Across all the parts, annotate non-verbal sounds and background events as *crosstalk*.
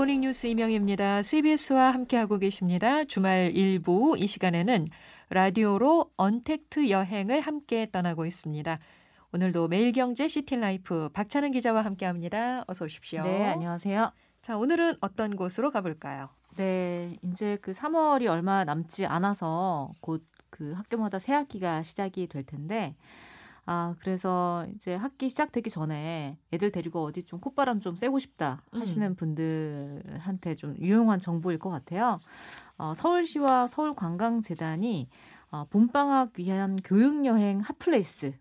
굿모닝 뉴스 이명입니다. CBS와 함께하고 계십니다. 주말 일부 이 시간에는 라디오로 언택트 여행을 함께 떠나고 있습니다. 오늘도 매일경제 시티라이프 박찬은 기자와 함께합니다. 어서 오십시오. 네, 안녕하세요. 자, 오늘은 어떤 곳으로 가볼까요? 네, 이제 그 3월이 얼마 남지 않아서 곧 그 학교마다 새 학기가 시작이 될 텐데 아, 그래서 이제 학기 시작되기 전에 애들 데리고 어디 좀 콧바람 좀 쐬고 싶다 하시는 음. 분들한테 좀 유용한 정보일 것 같아요. 어, 서울시와 서울관광재단이 어, 봄방학 위한 교육여행 hot place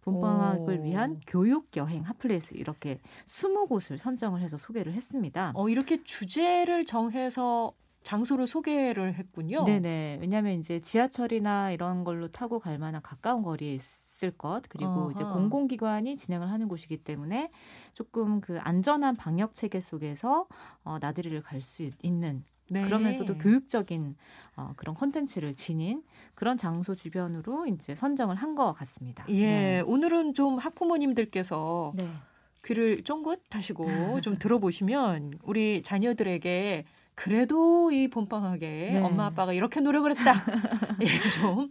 봄방학을 오. 위한 교육 여행 핫플레이스 이렇게 20곳을 선정을 해서 소개를 했습니다. 어, 이렇게 주제를 정해서 장소를 소개를 했군요. 네네. 왜냐하면 이제 지하철이나 이런 걸로 타고 갈 만한 가까운 거리에 있 을 것 그리고 어허. 이제 공공기관이 진행을 하는 곳이기 때문에 조금 그 안전한 방역 체계 속에서 어, 나들이를 갈 수 있는 네. 그러면서도 교육적인 어, 그런 콘텐츠를 지닌 그런 장소 주변으로 이제 선정을 한 것 같습니다. 예, 네. 오늘은 좀 학부모님들께서 네. 귀를 쫑긋 하시고 *laughs* 좀 들어보시면 우리 자녀들에게 그래도 이 봄방학에 네. 엄마 아빠가 이렇게 노력을 했다. *laughs* 예, 좀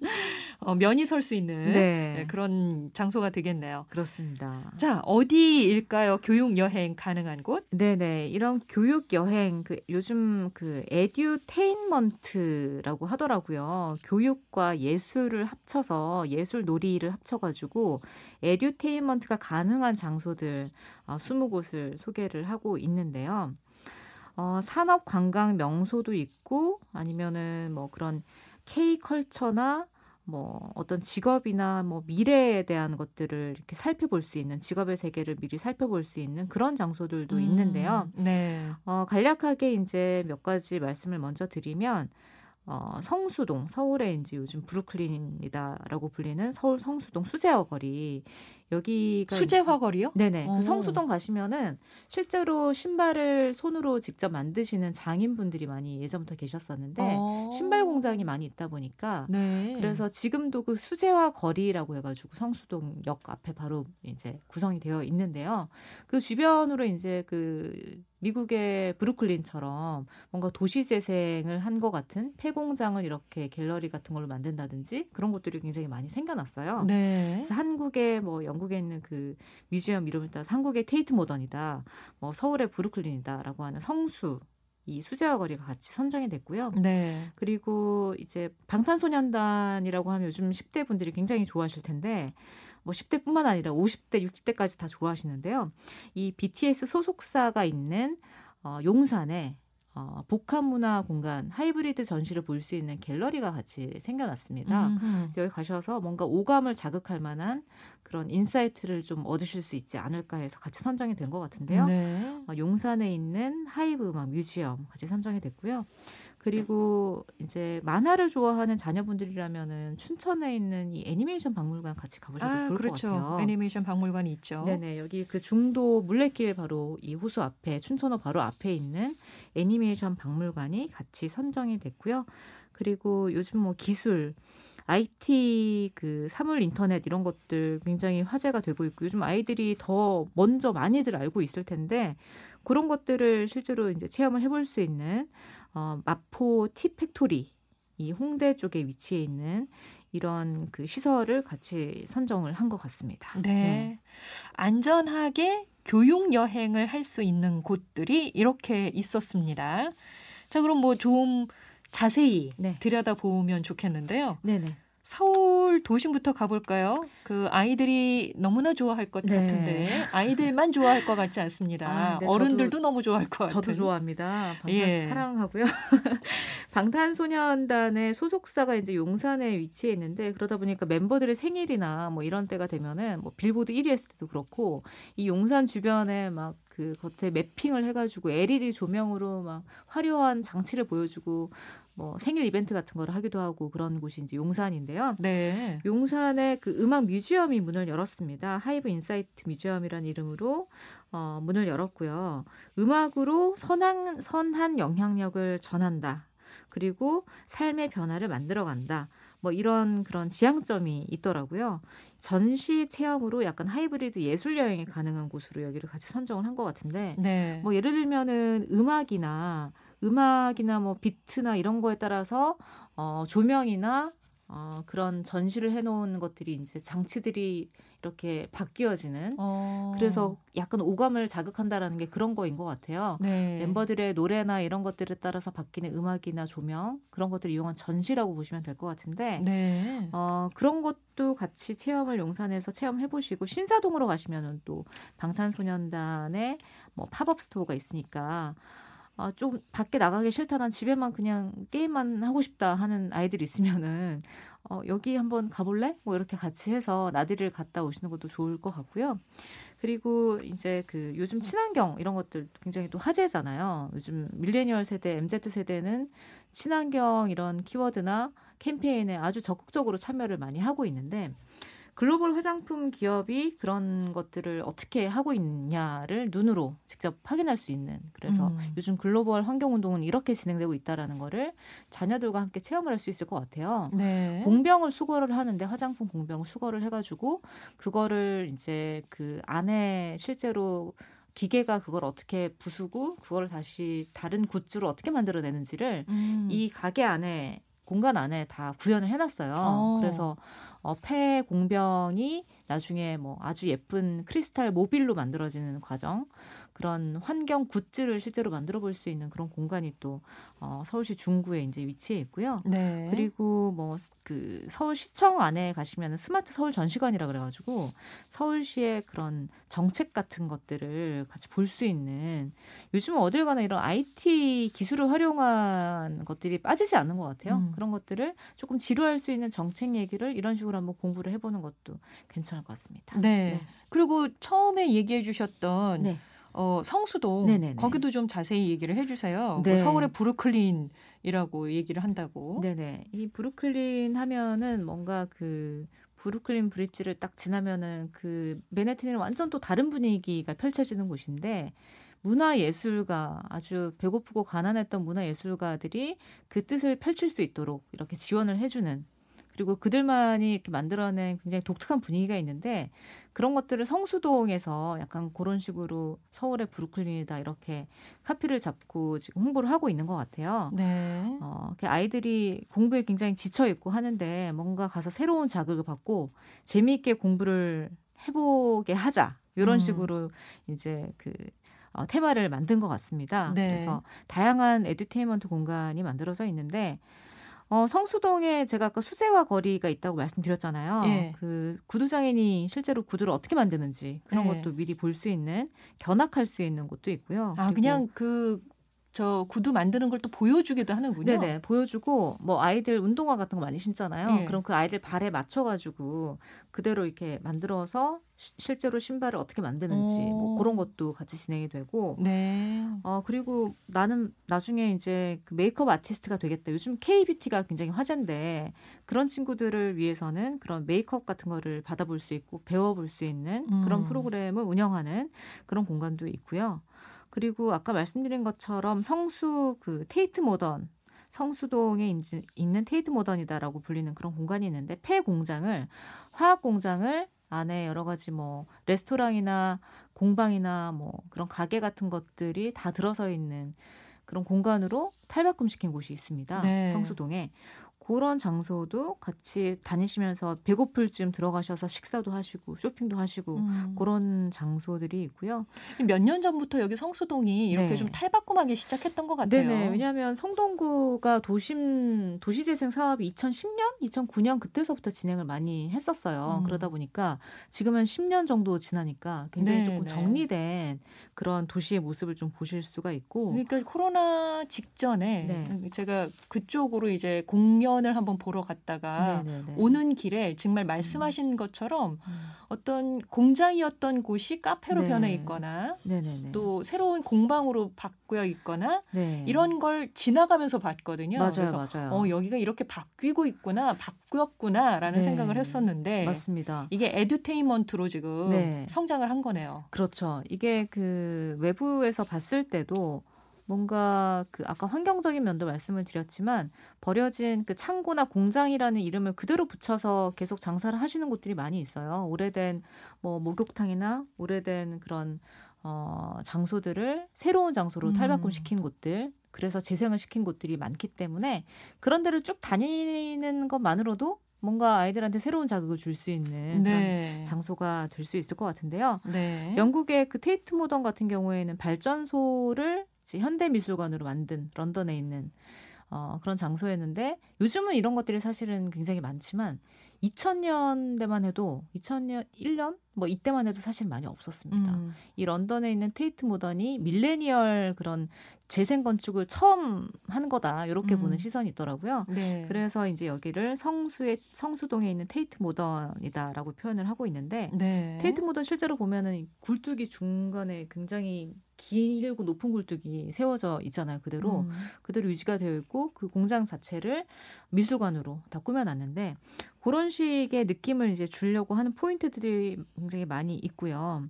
어, 면이 설 수 있는 네. 네, 그런 장소가 되겠네요. 그렇습니다. 자, 어디일까요? 교육 여행 가능한 곳? 네네. 이런 교육 여행 그 요즘 그 에듀테인먼트라고 하더라고요. 교육과 예술을 합쳐서 예술 놀이를 합쳐가지고 에듀테인먼트가 가능한 장소들 어, 20곳을 소개를 하고 있는데요. 어, 산업 관광 명소도 있고 아니면은 뭐 그런 K 컬처나 뭐 어떤 직업이나 뭐 미래에 대한 것들을 이렇게 살펴볼 수 있는 직업의 세계를 미리 살펴볼 수 있는 그런 장소들도 음, 있는데요. 네. 어, 간략하게 이제 몇 가지 말씀을 먼저 드리면 어, 성수동, 서울의 이제 요즘 브루클린이다라고 불리는 서울 성수동 수제화 거리. 여기가 수제화 거리요? 네네. 그 어. 성수동 가시면은 실제로 신발을 손으로 직접 만드시는 장인분들이 많이 예전부터 계셨었는데 어. 신발 공장이 많이 있다 보니까 네. 그래서 지금도 그 수제화 거리라고 해가지고 성수동역 앞에 바로 이제 구성이 되어 있는데요. 그 주변으로 이제 그 미국의 브루클린처럼 뭔가 도시 재생을 한 것 같은 폐공장을 이렇게 갤러리 같은 걸로 만든다든지 그런 것들이 굉장히 많이 생겨났어요. 네. 그래서 한국의 뭐 영국에 있는 그 뮤지엄 이름을 따서 한국의 테이트 모던이다, 뭐 서울의 브루클린이다라고 하는 성수 이 수제화 거리가 같이 선정이 됐고요. 네. 그리고 이제 방탄소년단이라고 하면 요즘 10대 분들이 굉장히 좋아하실 텐데 뭐 10대뿐만 아니라 50대, 60대까지 다 좋아하시는데요. 이 BTS 소속사가 있는 어, 용산에 어, 복합 문화 공간 하이브리드 전시를 볼 수 있는 갤러리가 같이 생겨났습니다. 여기 가셔서 뭔가 오감을 자극할 만한 그런 insight를 좀 얻으실 수 있지 않을까 해서 같이 선정이 된 것 같은데요. 네. 어, 용산에 있는 하이브 음악 뮤지엄 같이 선정이 됐고요. 그리고 이제 만화를 좋아하는 자녀분들이라면은 춘천에 있는 이 애니메이션 박물관 같이 가보셔도 아, 좋을 그렇죠. 것 같아요. 애니메이션 박물관이 있죠. 네네 여기 그 중도 물레길 바로 이 호수 앞에 춘천호 바로 앞에 있는 애니메이션 박물관이 같이 선정이 됐고요. 그리고 요즘 뭐 기술 IT 그 사물 인터넷 이런 것들 굉장히 화제가 되고 있고 요즘 아이들이 더 먼저 많이들 알고 있을 텐데 그런 것들을 실제로 이제 체험을 해볼 수 있는 어, 마포 티팩토리 이 홍대 쪽에 위치해 있는 이런 그 시설을 같이 선정을 한 것 같습니다. 네. 네. 안전하게 교육 여행을 할 수 있는 곳들이 이렇게 있었습니다. 자, 그럼 뭐 좀 자세히 네. 들여다보면 좋겠는데요. 네네. 서울 도심부터 가볼까요? 그 아이들이 너무나 좋아할 것 네. 같은데 아이들만 좋아할 것 같지 않습니다. 아, 네, 어른들도 저도, 너무 좋아할 것 같아요. 저도 좋아합니다. 방탄 예. 사랑하고요. *laughs* 방탄소년단의 소속사가 이제 용산에 위치해 있는데 그러다 보니까 멤버들의 생일이나 뭐 이런 때가 되면은 뭐 빌보드 1위 했을 때도 그렇고 이 용산 주변에 막그 겉에 매핑을 해가지고 LED 조명으로 막 화려한 장치를 보여주고 뭐 생일 이벤트 같은 거를 하기도 하고 그런 곳이 이제 용산인데요. 네. 용산에 그 음악 뮤지엄이 문을 열었습니다. 하이브 인사이트 뮤지엄이라는 이름으로 어, 문을 열었고요. 음악으로 선한 선한 영향력을 전한다. 그리고 삶의 변화를 만들어 간다. 뭐 이런 그런 지향점이 있더라고요. 전시 체험으로 약간 하이브리드 예술 여행이 가능한 곳으로 여기를 같이 선정을 한 것 같은데 네. 뭐 예를 들면은 음악이나 음악이나 뭐 비트나 이런 거에 따라서 어 조명이나 어, 그런 전시를 해놓은 것들이 이제 장치들이 이렇게 바뀌어지는 어. 그래서 약간 오감을 자극한다라는 게 그런 거인 것 같아요. 네. 멤버들의 노래나 이런 것들에 따라서 바뀌는 음악이나 조명 그런 것들을 이용한 전시라고 보시면 될 것 같은데 네. 어, 그런 것도 같이 체험을 용산에서 체험해 보시고 신사동으로 가시면은 또 방탄소년단의 뭐 pop-up store가 있으니까 아, 좀 밖에 나가기 싫다, 난 집에만 그냥 게임만 하고 싶다 하는 아이들이 있으면은, 어, 여기 한번 가볼래? 뭐 이렇게 같이 해서 나들이를 갔다 오시는 것도 좋을 것 같고요. 그리고 이제 그 요즘 친환경 이런 것들 굉장히 또 화제잖아요. 요즘 밀레니얼 세대, MZ 세대는 친환경 이런 키워드나 캠페인에 아주 적극적으로 참여를 많이 하고 있는데, 글로벌 화장품 기업이 그런 것들을 어떻게 하고 있냐를 눈으로 직접 확인할 수 있는 그래서 음. 요즘 글로벌 환경 운동은 이렇게 진행되고 있다라는 거를 자녀들과 함께 체험을 할 수 있을 것 같아요. 네. 공병을 수거를 하는데 화장품 공병을 수거를 해가지고 그거를 이제 그 안에 실제로 기계가 그걸 어떻게 부수고 그걸 다시 다른 굿즈로 어떻게 만들어내는지를 음. 이 가게 안에 공간 안에 다 구현을 해놨어요. 어. 그래서 어, 폐 공병이 나중에 뭐 아주 예쁜 크리스탈 모빌로 만들어지는 과정 그런 환경 굿즈를 실제로 만들어 볼 수 있는 그런 공간이 또 어, 서울시 중구에 이제 위치해 있고요. 네. 그리고 뭐 그 서울시청 안에 가시면 스마트 서울 전시관이라 그래가지고 서울시의 그런 정책 같은 것들을 같이 볼 수 있는 요즘은 어딜 가나 이런 IT 기술을 활용한 것들이 빠지지 않는 것 같아요. 음. 그런 것들을 조금 지루할 수 있는 정책 얘기를 이런 식으로 한번 공부를 해보는 것도 괜찮을 것 같습니다. 네. 네. 그리고 처음에 얘기해 주셨던 네. 어, 성수동 네네네. 거기도 좀 자세히 얘기를 해주세요. 뭐 네. 뭐 서울의 브루클린이라고 얘기를 한다고. 네네. 이 브루클린 하면은 뭔가 그 브루클린 브릿지를 딱 지나면은 그 맨해튼은 완전 또 다른 분위기가 펼쳐지는 곳인데 문화 예술가 아주 배고프고 가난했던 문화 예술가들이 그 뜻을 펼칠 수 있도록 이렇게 지원을 해주는 그리고 그들만이 이렇게 만들어낸 굉장히 독특한 분위기가 있는데 그런 것들을 성수동에서 약간 그런 식으로 서울의 브루클린이다 이렇게 카피를 잡고 지금 홍보를 하고 있는 것 같아요. 네. 어, 아이들이 공부에 굉장히 지쳐 있고 하는데 뭔가 가서 새로운 자극을 받고 재미있게 공부를 해보게 하자 이런 음. 식으로 이제 그 어, 테마를 만든 것 같습니다. 네. 그래서 다양한 에듀테인먼트 공간이 만들어져 있는데 어, 성수동에 제가 아까 수제화 거리가 있다고 말씀드렸잖아요. 예. 그 구두장인이 실제로 구두를 어떻게 만드는지 그런 예. 것도 미리 볼 수 있는 견학할 수 있는 곳도 있고요. 아, 그냥 그 저 구두 만드는 걸 또 보여주기도 하는군요. 네네 보여주고 뭐 아이들 운동화 같은 거 많이 신잖아요. 예. 그럼 그 아이들 발에 맞춰가지고 그대로 이렇게 만들어서 시, 실제로 신발을 어떻게 만드는지 오. 뭐 그런 것도 같이 진행이 되고. 네. 어 그리고 나는 나중에 이제 그 메이크업 아티스트가 되겠다. 요즘 K 뷰티가 굉장히 화제인데 그런 친구들을 위해서는 그런 메이크업 같은 거를 받아볼 수 있고 배워볼 수 있는 음. 그런 프로그램을 운영하는 그런 공간도 있고요. 그리고 아까 말씀드린 것처럼 성수 그 테이트 모던 성수동에 있는 테이트 모던이다라고 불리는 그런 공간이 있는데 폐 공장을 화학 공장을 안에 여러 가지 뭐 레스토랑이나 공방이나 뭐 그런 가게 같은 것들이 다 들어서 있는 그런 공간으로 탈바꿈시킨 곳이 있습니다. 네. 성수동에. 그런 장소도 같이 다니시면서 배고플 쯤 들어가셔서 식사도 하시고 쇼핑도 하시고 음. 그런 장소들이 있고요. 몇 년 전부터 여기 성수동이 이렇게 네. 좀 탈바꿈하기 시작했던 것 같아요. 네네. 왜냐하면 성동구가 도심 도시재생 사업이 2010년, 2009년 그때서부터 진행을 많이 했었어요. 음. 그러다 보니까 지금은 10년 정도 지나니까 굉장히 네 조금 정리된 그런 도시의 모습을 좀 보실 수가 있고. 그러니까 코로나 직전에 네. 제가 그쪽으로 이제 공연 공연을 한번 보러 갔다가 네네네. 오는 길에 정말 말씀하신 음. 것처럼 음. 어떤 공장이었던 곳이 카페로 네. 변해 있거나 네네네. 또 새로운 공방으로 바뀌어 있거나 네. 이런 걸 지나가면서 봤거든요. 맞아요, 그래서 맞아요. 어, 여기가 이렇게 바뀌고 있구나, 바뀌었구나라는 네. 생각을 했었는데 맞습니다. 이게 에듀테인먼트로 지금 네. 성장을 한 거네요. 그렇죠. 이게 그 외부에서 봤을 때도 뭔가 그 아까 환경적인 면도 말씀을 드렸지만 버려진 그 창고나 공장이라는 이름을 그대로 붙여서 계속 장사를 하시는 곳들이 많이 있어요. 오래된 뭐 목욕탕이나 오래된 그런 어 장소들을 새로운 장소로 음. 탈바꿈시킨 곳들 그래서 재생을 시킨 곳들이 많기 때문에 그런 데를 쭉 다니는 것만으로도 뭔가 아이들한테 새로운 자극을 줄 수 있는 네. 그런 장소가 될 수 있을 것 같은데요. 네. 영국의 그 테이트 모던 같은 경우에는 발전소를 현대미술관으로 만든 런던에 있는 어, 그런 장소였는데 요즘은 이런 것들이 사실은 굉장히 많지만 2000년대만 해도 2000년 1년 뭐 이때만 해도 사실 많이 없었습니다. 음. 이 런던에 있는 테이트 모던이 밀레니얼 그런 재생 건축을 처음 한 거다 이렇게 음. 보는 시선이 있더라고요. 네. 그래서 이제 여기를 성수의 성수동에 있는 테이트 모던이다라고 표현을 하고 있는데 네. 테이트 모던 실제로 보면은 굴뚝이 중간에 굉장히 길고 높은 굴뚝이 세워져 있잖아요. 그대로 음. 그대로 유지가 되어 있고 그 공장 자체를 미술관으로 다 꾸며놨는데 그런 식의 느낌을 이제 주려고 하는 포인트들이 굉장히 많이 있고요.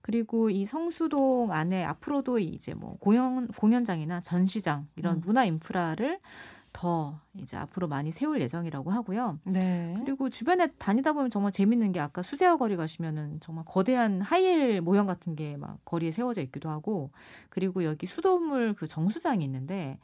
그리고 이 성수동 안에 앞으로도 이제 뭐 공연 공연장이나 전시장 이런 음. 문화 인프라를 더 이제 앞으로 많이 세울 예정이라고 하고요. 네. 그리고 주변에 다니다 보면 정말 재밌는 게 아까 수제화 거리 가시면은 정말 거대한 하이힐 모형 같은 게 막 거리에 세워져 있기도 하고 그리고 여기 수돗물 그 정수장이 있는데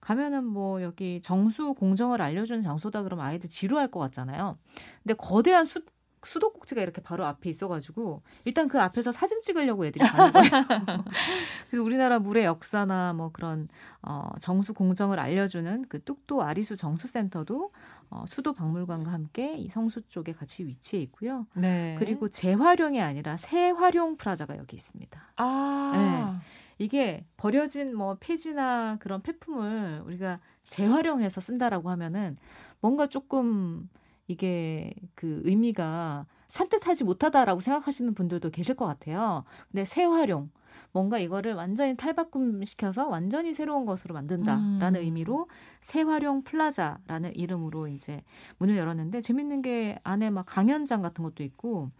가면은 뭐 여기 정수 공정을 알려주는 장소다 그러면 아이들 지루할 것 같잖아요. 근데 거대한 수, 수도꼭지가 이렇게 바로 앞에 있어가지고 일단 그 앞에서 사진 찍으려고 애들이 가는 거예요. *laughs* 그래서 우리나라 물의 역사나 뭐 그런 어, 정수 공정을 알려주는 그 뚝도 아리수 정수센터도 어, 수도 박물관과 함께 이 성수 쪽에 같이 위치해 있고요. 네. 그리고 재활용이 아니라 새활용 프라자가 여기 있습니다. 아. 네. 이게 버려진 뭐 폐지나 그런 폐품을 우리가 재활용해서 쓴다라고 하면은 뭔가 조금 이게 그 의미가 산뜻하지 못하다라고 생각하시는 분들도 계실 것 같아요. 근데 새활용, 뭔가 이거를 완전히 탈바꿈 시켜서 완전히 새로운 것으로 만든다라는 음. 의미로 새활용 플라자라는 이름으로 이제 문을 열었는데 재밌는 게 안에 막 강연장 같은 것도 있고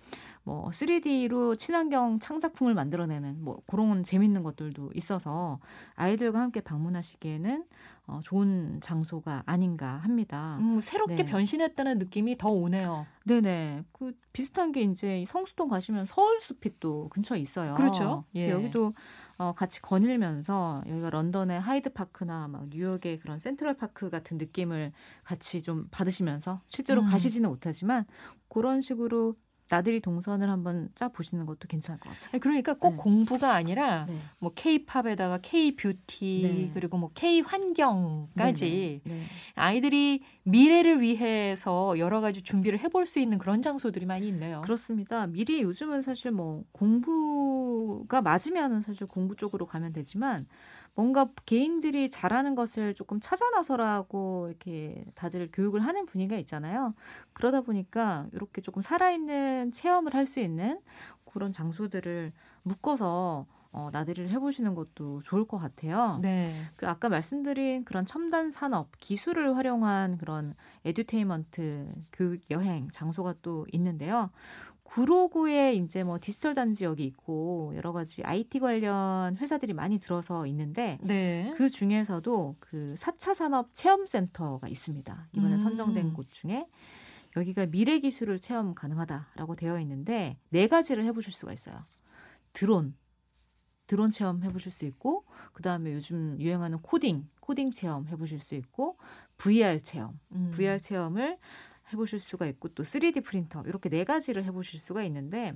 뭐 3D로 친환경 창작품을 만들어내는 뭐 그런 재밌는 것들도 있어서 아이들과 함께 방문하시기에는 어, 좋은 장소가 아닌가 합니다. 음, 새롭게 네. 변신했다는 느낌이 더 오네요. 네네. 그 비슷한 게 이제 성수동 가시면 서울숲이 또 근처에 있어요. 그렇죠. 예. 여기도 어, 같이 거닐면서 여기가 런던의 하이드 파크나 막 뉴욕의 그런 센트럴 파크 같은 느낌을 같이 좀 받으시면서 실제로 음. 가시지는 못하지만 그런 식으로 나들이 동선을 한번 짜 보시는 것도 괜찮을 것 같아요. 그러니까 꼭 네. 공부가 아니라 네. 뭐 K-팝에다가 K-뷰티 네. 그리고 뭐 K-환경까지 네, 네. 네. 아이들이 미래를 위해서 여러 가지 준비를 해볼 수 있는 그런 장소들이 많이 있네요. 그렇습니다. 미리 요즘은 사실 뭐 공부가 맞으면 사실 공부 쪽으로 가면 되지만 뭔가 개인들이 잘하는 것을 조금 찾아 나서라고 이렇게 다들 교육을 하는 분위기가 있잖아요. 그러다 보니까 이렇게 조금 살아있는 체험을 할 수 있는 그런 장소들을 묶어서 어, 나들이를 해보시는 것도 좋을 것 같아요. 네. 그 아까 말씀드린 그런 첨단 산업 기술을 활용한 그런 edutainment 교육 여행 장소가 또 있는데요. 구로구에 이제 뭐 디지털 단지역이 있고 여러 가지 IT 관련 회사들이 많이 들어서 있는데 네. 그 중에서도 그 4차 산업 체험 센터가 있습니다. 이번에 음. 선정된 곳 중에 여기가 미래 기술을 체험 가능하다라고 되어 있는데 네 가지를 해 보실 수가 있어요. 드론 드론 체험 해보실 수 있고 그 다음에 요즘 유행하는 코딩 코딩 체험 해보실 수 있고 VR 체험 음. VR 체험을 해보실 수가 있고 또 3D 프린터 이렇게 네 가지를 해보실 수가 있는데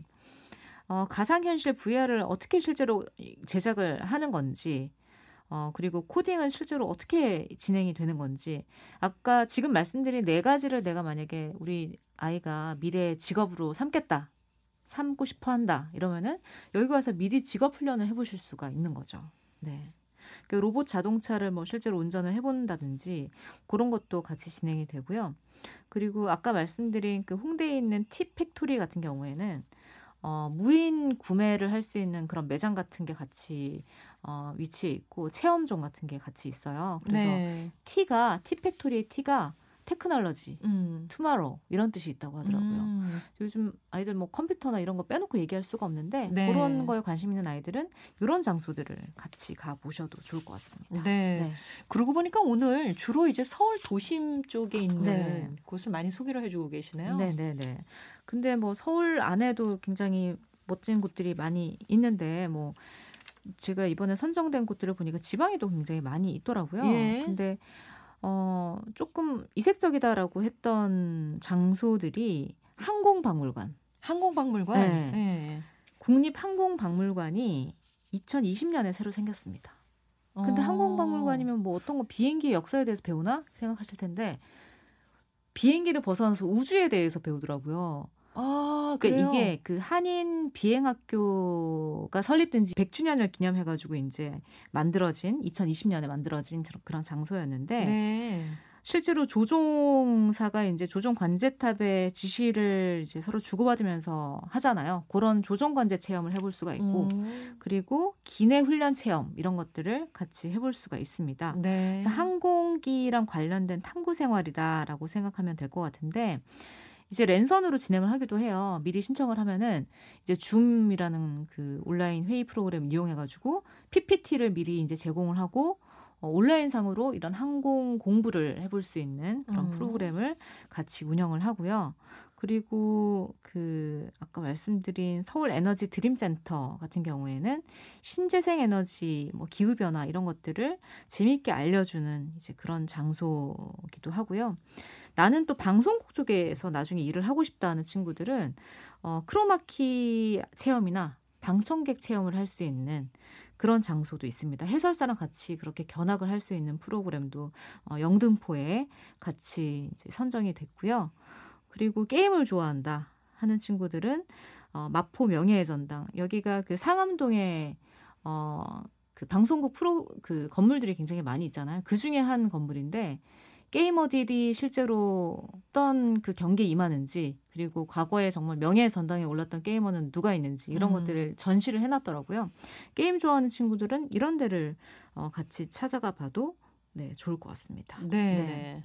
어, 가상현실 VR을 어떻게 실제로 제작을 하는 건지 어, 그리고 코딩은 실제로 어떻게 진행이 되는 건지 아까 지금 말씀드린 네 가지를 내가 만약에 우리 아이가 미래 직업으로 삼겠다 삼고 싶어 한다 이러면은 여기 가서 미리 직업 훈련을 해보실 수가 있는 거죠. 네. 그 로봇 자동차를 뭐 실제로 운전을 해본다든지 그런 것도 같이 진행이 되고요. 그리고 아까 말씀드린 그 홍대에 있는 T Factory 같은 경우에는 어, 무인 구매를 할 수 있는 그런 매장 같은 게 같이 어, 위치해 있고 체험존 같은 게 같이 있어요. 그래서 네. T가 T Factory의 T가 technology, 음. tomorrow 이런 뜻이 있다고 하더라고요. 음. 요즘 아이들 뭐 컴퓨터나 이런 거 빼놓고 얘기할 수가 없는데 네. 그런 거에 관심 있는 아이들은 이런 장소들을 같이 가 보셔도 좋을 것 같습니다. 네. 네. 그러고 보니까 오늘 주로 이제 서울 도심 쪽에 있는 네. 곳을 많이 소개를 해주고 계시네요. 네, 네, 네. 근데 뭐 서울 안에도 굉장히 멋진 곳들이 많이 있는데 뭐 제가 이번에 선정된 곳들을 보니까 지방에도 굉장히 많이 있더라고요. 예. 근데 어 조금 이색적이다라고 했던 장소들이 항공박물관. 항공박물관? 네. 네. 국립항공박물관이 2020년에 새로 생겼습니다. 근데 어. 항공박물관이면 뭐 어떤 거 비행기의 역사에 대해서 배우나 생각하실 텐데 비행기를 벗어나서 우주에 대해서 배우더라고요. 아, 그러니까 이게 그 한인 비행학교가 설립된 지 100주년을 기념해 가지고 이제 만들어진 2020년에 만들어진 그런 장소였는데 네. 실제로 조종사가 이제 조종 관제탑의 지시를 이제 서로 주고받으면서 하잖아요. 그런 조종 관제 체험을 해볼 수가 있고, 음. 그리고 기내 훈련 체험 이런 것들을 같이 해볼 수가 있습니다. 네. 항공기랑 관련된 탐구 생활이다라고 생각하면 될 것 같은데. 이제 랜선으로 진행을 하기도 해요. 미리 신청을 하면은 이제 줌이라는 그 온라인 회의 프로그램 이용해가지고 PPT를 미리 이제 제공을 하고 어, 온라인상으로 이런 항공 공부를 해볼 수 있는 그런 음. 프로그램을 같이 운영을 하고요. 그리고 그 아까 말씀드린 서울 에너지 드림 센터 같은 경우에는 신재생 에너지 뭐 기후 변화 이런 것들을 재미있게 알려 주는 이제 그런 장소기도 하고요. 나는 또 방송국 쪽에서 나중에 일을 하고 싶다는 친구들은 어, 크로마키 체험이나 방청객 체험을 할 수 있는 그런 장소도 있습니다. 해설사랑 같이 그렇게 견학을 할 수 있는 프로그램도 어, 영등포에 같이 이제 선정이 됐고요. 그리고 게임을 좋아한다 하는 친구들은 어, 마포 명예의 전당 여기가 그 상암동에 어, 그 방송국 프로 그 건물들이 굉장히 많이 있잖아요. 그 중에 한 건물인데 게이머들이 실제로 어떤 그 경기에 임하는지 그리고 과거에 정말 명예의 전당에 올랐던 게이머는 누가 있는지 이런 음. 것들을 전시를 해놨더라고요. 게임 좋아하는 친구들은 이런 데를 어, 같이 찾아가 봐도 네 좋을 것 같습니다. 네. 네.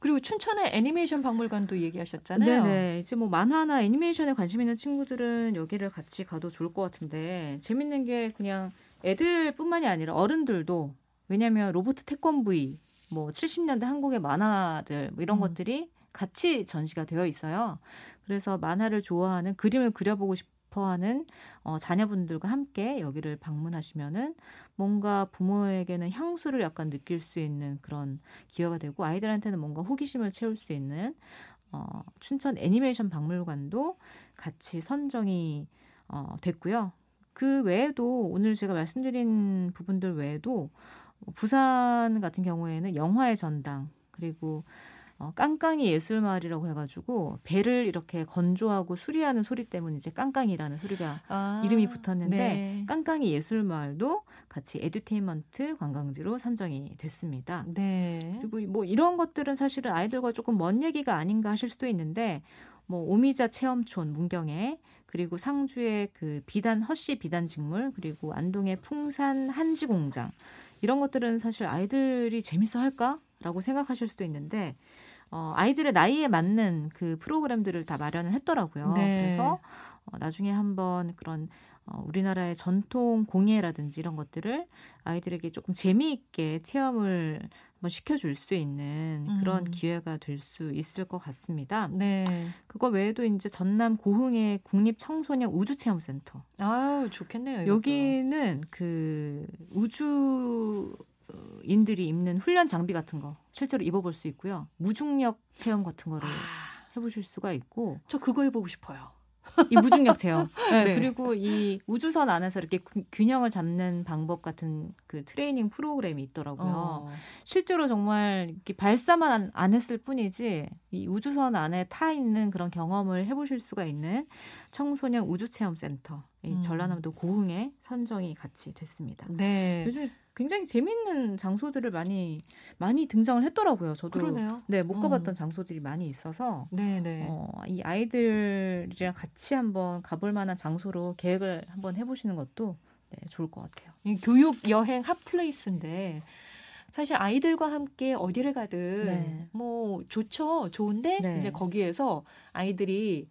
그리고 춘천의 애니메이션 박물관도 얘기하셨잖아요. 네, 이제 뭐 만화나 애니메이션에 관심 있는 친구들은 여기를 같이 가도 좋을 것 같은데 재밌는 게 그냥 애들뿐만이 아니라 어른들도 왜냐하면 로봇 태권브이 뭐 70년대 한국의 만화들 뭐 이런 음. 것들이 같이 전시가 되어 있어요. 그래서 만화를 좋아하는 그림을 그려보고 싶어하는 어, 자녀분들과 함께 여기를 방문하시면은 뭔가 부모에게는 향수를 약간 느낄 수 있는 그런 기회가 되고 아이들한테는 뭔가 호기심을 채울 수 있는 어, 춘천 애니메이션 박물관도 같이 선정이 어, 됐고요. 그 외에도 오늘 제가 말씀드린 부분들 외에도 부산 같은 경우에는 영화의 전당 그리고 어, 깡깡이 예술마을이라고 해가지고 배를 이렇게 건조하고 수리하는 소리 때문에 이제 깡깡이라는 소리가 아, 이름이 붙었는데 네. 깡깡이 예술마을도 같이 에듀테인먼트 관광지로 선정이 됐습니다. 네. 그리고 뭐 이런 것들은 사실은 아이들과 조금 먼 얘기가 아닌가 하실 수도 있는데 뭐 오미자 체험촌 문경에 그리고 상주의 그 비단 허씨 비단 직물 그리고 안동의 풍산 한지 공장 이런 것들은 사실 아이들이 재밌어 할까라고 생각하실 수도 있는데 어, 아이들의 나이에 맞는 그 프로그램들을 다 마련을 했더라고요. 네. 그래서 어, 나중에 한번 그런 어, 우리나라의 전통 공예라든지 이런 것들을 아이들에게 조금 재미있게 체험을 한번 시켜줄 수 있는 그런 음. 기회가 될 수 있을 것 같습니다. 네. 그거 외에도 이제 전남 고흥의 국립청소년 우주체험센터. 아유, 좋겠네요. 이것도. 여기는 그 우주 인들이 입는 훈련 장비 같은 거 실제로 입어볼 수 있고요. 무중력 체험 같은 거를 아. 해보실 수가 있고. 저 그거 해보고 싶어요. 이 무중력 체험. *laughs* 네, 네. 그리고 이 우주선 안에서 이렇게 균형을 잡는 방법 같은 그 트레이닝 프로그램이 있더라고요. 어. 실제로 정말 이렇게 발사만 안, 안, 했을 뿐이지 이 우주선 안에 타 있는 그런 경험을 해보실 수가 있는 청소년 우주체험센터. 이 음. 전라남도 고흥에 선정이 같이 됐습니다. 네. 요즘 굉장히 재밌는 장소들을 많이 많이 등장을 했더라고요. 저도 그러네요. 네, 못 가봤던 음. 장소들이 많이 있어서 네, 네. 어, 이 아이들이랑 같이 한번 가볼 만한 장소로 계획을 한번 해보시는 것도 네, 좋을 것 같아요. 교육 여행 hot place인데 사실 아이들과 함께 어디를 가든 네. 뭐 좋죠. 좋은데 네. 이제 거기에서 아이들이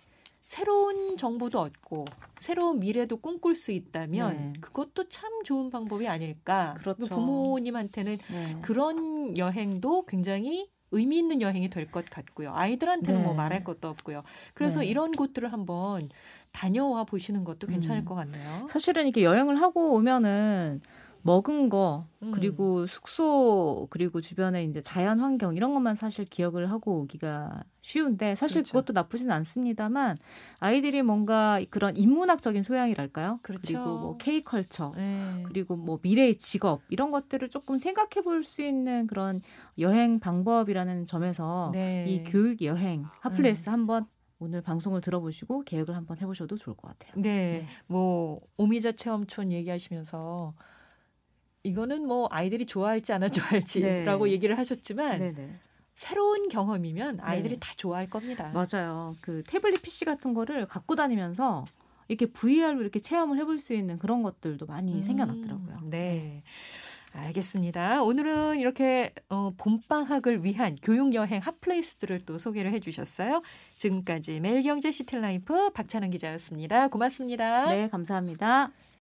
새로운 정보도 얻고 새로운 미래도 꿈꿀 수 있다면 네. 그것도 참 좋은 방법이 아닐까. 그렇죠. 부모님한테는 네. 그런 여행도 굉장히 의미 있는 여행이 될 것 같고요. 아이들한테는 뭐 네. 뭐 말할 것도 없고요. 그래서 네. 이런 곳들을 한번 다녀와 보시는 것도 괜찮을 음. 것 같네요. 사실은 이렇게 여행을 하고 오면은 먹은 거 음. 그리고 숙소 그리고 주변에 이제 자연 환경 이런 것만 사실 기억을 하고 오기가 쉬운데 사실 그렇죠. 그것도 나쁘진 않습니다만 아이들이 뭔가 그런 인문학적인 소양이랄까요? 그렇죠. 그리고 뭐 K culture 네. 그리고 뭐 미래의 직업 이런 것들을 조금 생각해 볼 수 있는 그런 여행 방법이라는 점에서 네. 이 교육 여행 hot place 음. 한번 오늘 방송을 들어보시고 계획을 한번 해보셔도 좋을 것 같아요. 네, 네. 뭐 오미자 체험촌 얘기하시면서 이거는 뭐 아이들이 좋아할지 안 좋아할지라고 네. 얘기를 하셨지만 네네. 새로운 경험이면 아이들이 네. 다 좋아할 겁니다. 맞아요. 그 태블릿 PC 같은 거를 갖고 다니면서 이렇게 VR로 이렇게 체험을 해볼 수 있는 그런 것들도 많이 음, 생겨났더라고요. 네. 네. 알겠습니다. 오늘은 이렇게 어, 봄방학을 위한 교육 여행 hot place들을 또 소개를 해주셨어요. 지금까지 매일경제 시티라이프 박찬은 기자였습니다. 고맙습니다. 네, 감사합니다.